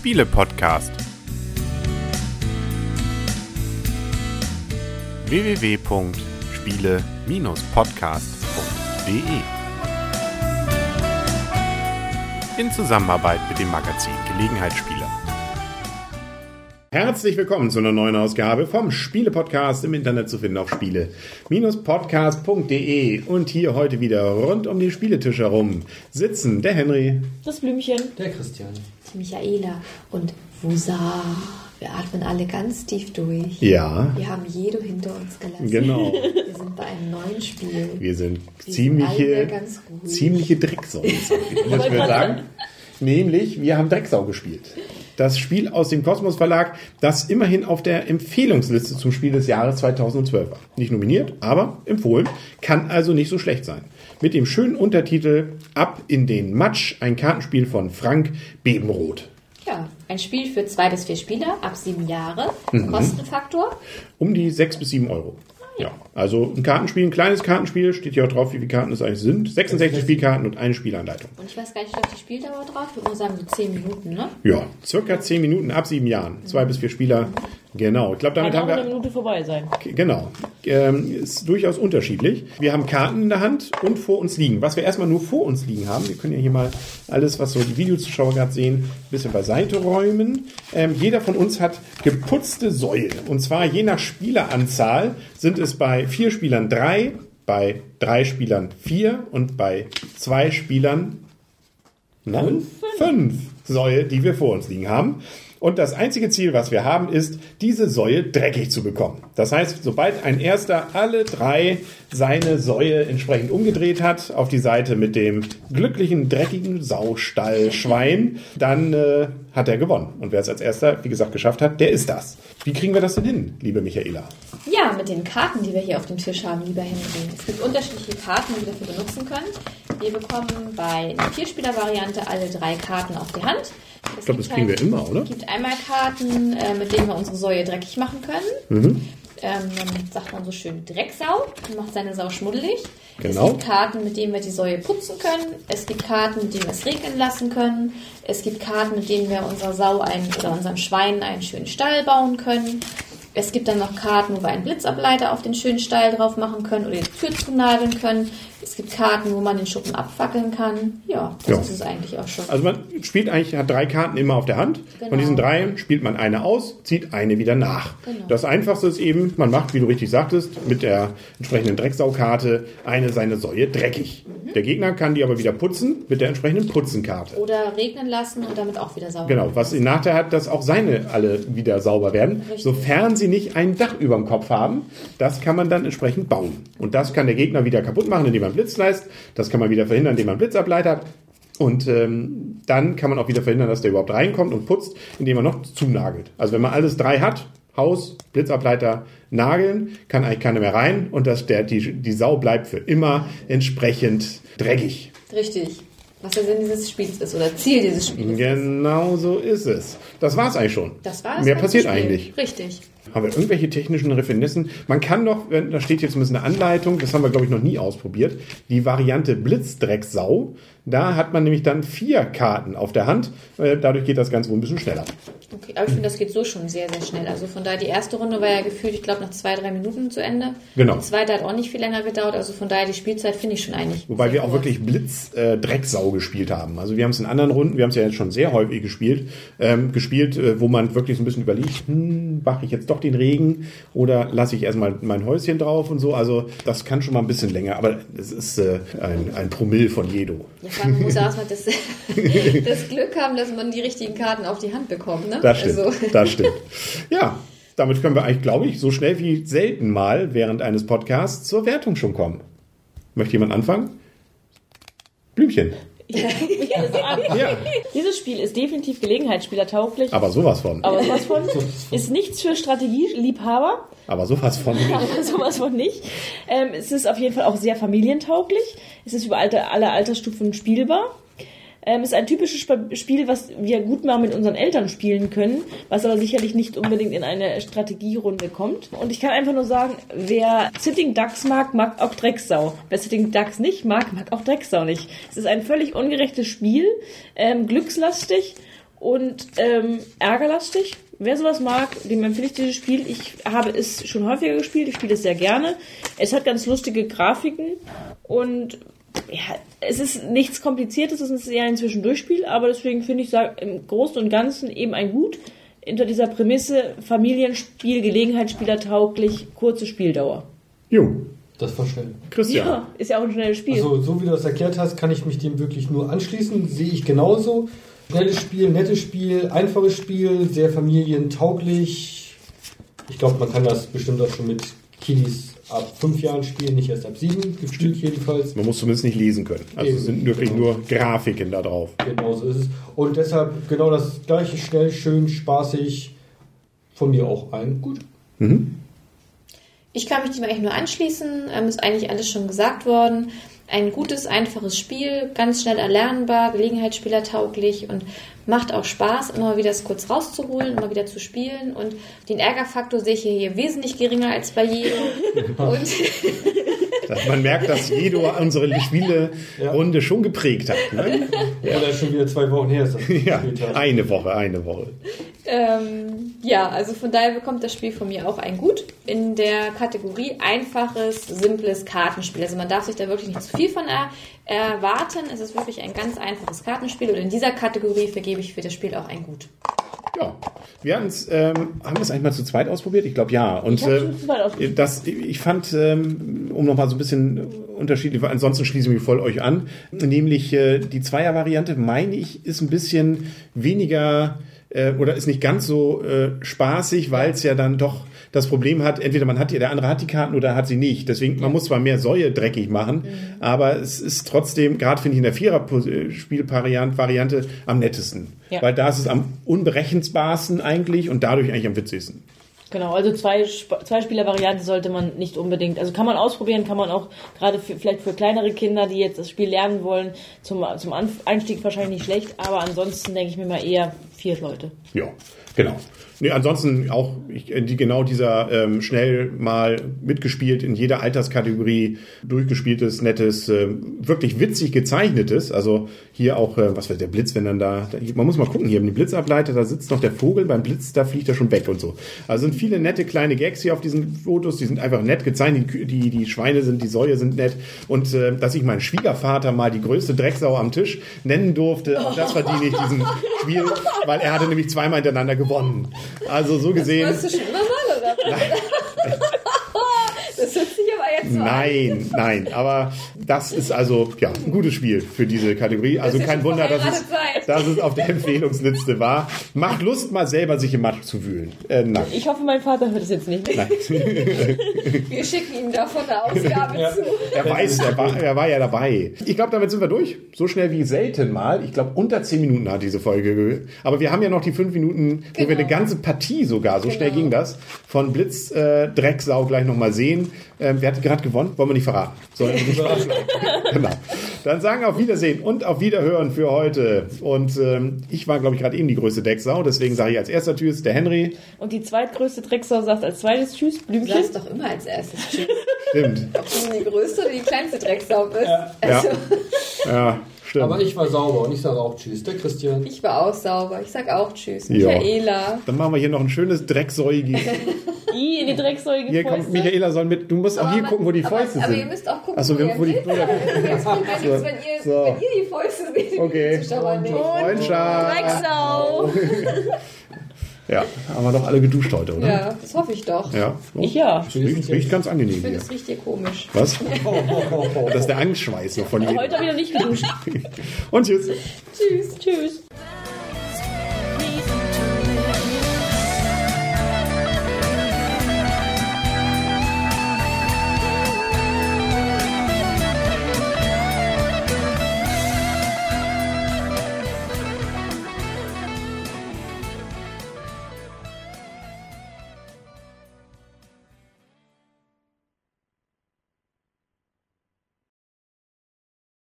Spiele-Podcast. www.spiele-podcast.de In Zusammenarbeit mit dem Magazin Gelegenheitsspieler. Herzlich willkommen zu einer neuen Ausgabe vom Spiele-Podcast im Internet zu finden auf spiele-podcast.de und hier heute wieder rund um den Spieletisch herum sitzen der Henry, Das Blümchen. Der Christian. die Michaela und Wusa. Wir atmen alle ganz tief durch. ja, Wir haben Jedo hinter uns gelassen. genau, Wir sind bei einem neuen Spiel. wir sind Wir ziemliche, sind ziemliche Drecksau, müssen wir sagen. Nämlich, wir haben Drecksau gespielt. Das Spiel aus dem Kosmos Verlag, das immerhin auf der Empfehlungsliste zum Spiel des Jahres 2012 war. Nicht nominiert, aber empfohlen. Kann also nicht so schlecht sein. Mit dem schönen Untertitel Ab in den Matsch, ein Kartenspiel von Frank Bebenroth. Ja, ein Spiel für zwei bis vier Spieler ab sieben Jahre. Mhm. Kostenfaktor. Um die sechs bis sieben Euro. Ja, also ein Kartenspiel, ein kleines Kartenspiel, steht hier auch drauf, wie viele Karten es eigentlich sind. 66 Spielkarten und eine Spielanleitung. Und ich weiß gar nicht, ob die Spieldauer drauf. Ich würde mal sagen, so zehn Minuten, ne? Ja, circa 10 Minuten ab sieben Jahren. Zwei bis vier Spieler. Genau. Ich glaube, damit Kann haben wir. eine Minute vorbei sein. Genau. Ähm, ist durchaus unterschiedlich. Wir haben Karten in der Hand und vor uns liegen. Was wir erstmal nur vor uns liegen haben, wir können ja hier mal alles, was so die Videozuschauer gerade sehen, ein bisschen beiseite räumen. Ähm, jeder von uns hat geputzte Säulen. Und zwar je nach Spieleranzahl sind es bei vier Spielern drei, bei drei Spielern vier und bei zwei Spielern na, fünf Säue, die wir vor uns liegen haben. Und das einzige Ziel, was wir haben, ist, diese Säue dreckig zu bekommen. Das heißt, sobald ein Erster alle drei seine Säue entsprechend umgedreht hat, auf die Seite mit dem glücklichen, dreckigen Saustallschwein, dann äh, hat er gewonnen. Und wer es als Erster, wie gesagt, geschafft hat, der ist das. Wie kriegen wir das denn hin, liebe Michaela? Ja, mit den Karten, die wir hier auf dem Tisch haben, lieber Henry. Es gibt unterschiedliche Karten, die wir dafür benutzen können. Wir bekommen bei der Vierspieler-Variante alle drei Karten auf die Hand. Ich glaube, das kriegen wir immer, oder? Es gibt einmal Karten, äh, mit denen wir unsere Säue dreckig machen können. Mhm. Ähm, dann sagt man so schön Drecksau, und macht seine Sau schmuddelig. Genau. Es gibt Karten, mit denen wir die Säue putzen können. Es gibt Karten, mit denen wir es regnen lassen können. Es gibt Karten, mit denen wir unserer Sau einen, oder unserem Schwein einen schönen Stall bauen können. Es gibt dann noch Karten, wo wir einen Blitzableiter auf den schönen Stall drauf machen können oder die Tür zunageln können. Es gibt Karten, wo man den Schuppen abfackeln kann. Ja, das Ja. ist es eigentlich auch schon. Also man spielt eigentlich, hat drei Karten immer auf der Hand. Genau. Von diesen dreien spielt man eine aus, zieht eine wieder nach. Genau. Das Einfachste ist eben, man macht, wie du richtig sagtest, mit der entsprechenden Drecksaukarte eine seine Säue dreckig. Mhm. Der Gegner kann die aber wieder putzen mit der entsprechenden Putzenkarte. Oder regnen lassen und damit auch wieder sauber. Genau, was den Nachteil hat, dass auch seine alle wieder sauber werden, Richtig. sofern sie nicht ein Dach über dem Kopf haben. Das kann man dann entsprechend bauen. Und das kann der Gegner wieder kaputt machen, indem man Blitz lässt. Das kann man wieder verhindern, indem man Blitzableiter hat. Und ähm, dann kann man auch wieder verhindern, dass der überhaupt reinkommt und putzt, indem man noch zunagelt. Also wenn man alles drei hat, Haus, Blitzableiter, Nageln, kann eigentlich keiner mehr rein und das, der, die, die Sau bleibt für immer entsprechend dreckig. Richtig. Was der Sinn dieses Spiels ist oder Ziel dieses Spiels. Genau so ist es. Das war's eigentlich schon. Das war das Mehr passiert eigentlich. Richtig. Haben wir irgendwelche technischen Refinessen? Man kann noch, da steht jetzt ein bisschen eine Anleitung, das haben wir glaube ich noch nie ausprobiert, die Variante Blitzdrecksau. Da hat man nämlich dann vier Karten auf der Hand. Äh, Dadurch geht das Ganze wohl ein bisschen schneller. Okay, aber ich finde, das geht so schon sehr, sehr schnell. Also von daher, die erste Runde war ja gefühlt, ich glaube, nach zwei, drei Minuten zu Ende. Genau. Die zweite hat auch nicht viel länger gedauert. Also von daher, die Spielzeit finde ich schon eigentlich. Wobei wir auch kurz. wirklich Blitz-Drecksau gespielt haben. Also wir haben es in anderen Runden, wir haben es ja jetzt schon sehr häufig gespielt, ähm, gespielt, äh, wo man wirklich so ein bisschen überlegt, hm, mache ich jetzt doch den Regen oder lasse ich erstmal mein Häuschen drauf und so. Also das kann schon mal ein bisschen länger, aber es ist äh, ein, ein Promille von Jedo. Ja, man muss erstmal das, das Glück haben, dass man die richtigen Karten auf die Hand bekommt. Ne? Das stimmt, Also, das stimmt. Ja, damit können wir eigentlich, glaube ich, so schnell wie selten mal während eines Podcasts zur Wertung schon kommen. Möchte jemand anfangen? Blümchen. Ja, Dieses Spiel ist definitiv gelegenheitsspielertauglich. aber sowas von. Aber sowas von ist nichts für Strategieliebhaber. Aber sowas von nicht. Aber sowas von nicht. Ähm, es ist auf jeden Fall auch sehr familientauglich. Es ist über alle Altersstufen spielbar. Ähm, ist ein typisches Sp Spiel, was wir gut mal mit unseren Eltern spielen können, was aber sicherlich nicht unbedingt in eine Strategierunde kommt. Und ich kann einfach nur sagen, wer Sitting Ducks mag, mag auch Drecksau. Wer Sitting Ducks nicht mag, mag auch Drecksau nicht. Es ist ein völlig ungerechtes Spiel, ähm, glückslastig und ähm, ärgerlastig. Wer sowas mag, dem empfehle ich dieses Spiel. Ich habe es schon häufiger gespielt, ich spiele es sehr gerne. Es hat ganz lustige Grafiken und ja, es ist nichts Kompliziertes, es ist eher ein Zwischendurchspiel, aber deswegen finde ich sag, im Großen und Ganzen eben ein Gut. Unter dieser Prämisse Familienspiel, Gelegenheitsspieler tauglich, kurze Spieldauer. Jo, Das war schnell. Christian. Ja, ist ja auch ein schnelles Spiel. Also, so wie du das erklärt hast, kann ich mich dem wirklich nur anschließen. Sehe ich genauso. Schnelles Spiel, nettes Spiel, einfaches Spiel, sehr familientauglich. Ich glaube, man kann das bestimmt auch schon mit Kiddies ab fünf Jahren spielen, nicht erst ab sieben, gefühlt jedenfalls. Man muss zumindest nicht lesen können. Also es sind wirklich nur Grafiken da drauf. Genau so ist es. Und deshalb genau das gleiche, schnell, schön, spaßig. Von mir auch ein gut. Ich kann mich dem eigentlich nur anschließen. Ähm, ist eigentlich alles schon gesagt worden. Ein gutes, einfaches Spiel, ganz schnell erlernbar, Gelegenheitsspielertauglich und macht auch Spaß, immer wieder es kurz rauszuholen, immer wieder zu spielen. Und den Ärgerfaktor sehe ich hier wesentlich geringer als bei jedem. und man merkt, dass Jedo unsere Spielerunde schon geprägt hat. Ne? Ja. Oder schon wieder zwei Wochen her ist das Ja, eine Woche, eine Woche. Ähm, ja, also von daher bekommt das Spiel von mir auch ein Gut in der Kategorie einfaches, simples Kartenspiel. Also man darf sich da wirklich nicht zu viel von er erwarten. Es ist wirklich ein ganz einfaches Kartenspiel und in dieser Kategorie vergebe ich für das Spiel auch ein Gut. Ja, wir ähm, haben wir es eigentlich mal zu zweit ausprobiert? Ich glaube ja. Und Ich äh, das, ich fand, ähm, um nochmal so ein bisschen unterschiedlich, weil ansonsten schließe ich mich voll euch an, nämlich äh, die Zweier-Variante, meine ich, ist ein bisschen weniger äh, oder ist nicht ganz so äh, spaßig, weil es ja dann doch das Problem hat, entweder man hat die, der andere hat die Karten oder hat sie nicht. Deswegen, man muss zwar mehr Säue dreckig machen, aber es ist trotzdem, gerade finde ich in der Vierer-Spielvariante Variante am nettesten. Ja. Weil da ist es am unberechenbarsten eigentlich und dadurch eigentlich am witzigsten. Genau, also zwei, zwei Spieler-Variante sollte man nicht unbedingt. Also kann man ausprobieren, kann man auch gerade für, vielleicht für kleinere Kinder, die jetzt das Spiel lernen wollen, zum, zum Einstieg wahrscheinlich nicht schlecht, aber ansonsten denke ich mir mal eher vier Leute. Ja, genau. Nee, ansonsten auch ich, die, genau dieser ähm, schnell mal mitgespielt, in jeder Alterskategorie durchgespieltes, nettes, ähm, wirklich witzig gezeichnetes. Also hier auch, äh, was weiß der Blitz, wenn dann da, da, man muss mal gucken, hier im Blitzableiter, da sitzt noch der Vogel, beim Blitz, da fliegt er schon weg und so. Also sind viele nette kleine Gags hier auf diesen Fotos, die sind einfach nett gezeichnet, die, die, die Schweine sind, die Säue sind nett. Und äh, dass ich meinen Schwiegervater mal die größte Drecksau am Tisch nennen durfte, auch das verdiene ich diesem Spiel, weil er hatte nämlich zweimal hintereinander gewonnen. Also so gesehen. Wolltest du schon immer mal, oder? das hört sich aber jetzt so an. Nein, nein, aber das ist also ja ein gutes Spiel für diese Kategorie. Also kein Wunder, dass es, dass es auf der Empfehlungsliste war. Macht Lust, mal selber sich im Matsch zu wühlen. Äh, nein. Ich hoffe, mein Vater hört es jetzt nicht. nein. Wir schicken ihm davon eine Ausgabe zu. Er weiß, er war, er war ja dabei. Ich glaube, damit sind wir durch. So schnell wie selten mal. Ich glaube, unter zehn Minuten hat diese Folge. ge- Aber wir haben ja noch die fünf Minuten, wo wir Genau. eine ganze Partie sogar, so schnell Genau. ging das, von Blitz äh, Drecksau gleich nochmal sehen. Ähm, wer hat gerade gewonnen? Wollen wir nicht verraten. Sollen wir nicht verraten. genau. Dann sagen auf Wiedersehen und auf Wiederhören für heute. Und ähm, ich war, glaube ich, gerade eben die größte Drecksau. Deswegen sage ich als erster Tschüss, der Henry. Und die zweitgrößte Drecksau sagt als zweites Tschüss, Du Blümchen. sagst doch immer als erstes Tschüss. Stimmt. Ob du die größte oder die kleinste Drecksau bist. Ja. Also, Ja, stimmt. Aber ich war sauber und ich sage auch Tschüss. Der Christian. ich war auch sauber. Ich sag auch Tschüss. Ja. Michaela. Dann machen wir hier noch ein schönes Drecksäugiges. I in die Drecksäuge Hier kommt Fäuste. Michaela soll mit. Du musst auch hier Aber- gucken, wo die aber, Fäuste aber sind. ihr müsst auch gucken, Ach so, wo, wo die- wo der- Jetzt bringt nichts, wenn ihr, So. wenn ihr die Fäuste seht, Okay. Zuschauer nicht. Freundschaft. Drecksau. Ja, haben wir doch alle geduscht heute, oder? Ja, das hoffe ich doch. Ja. Ich ja. Riecht, riecht ganz angenehm Ich finde, hier. es riecht hier komisch. Was? Das ist der Angstschweiß noch von. Heute wieder nicht geduscht. Und tschüss. Tschüss. Tschüss.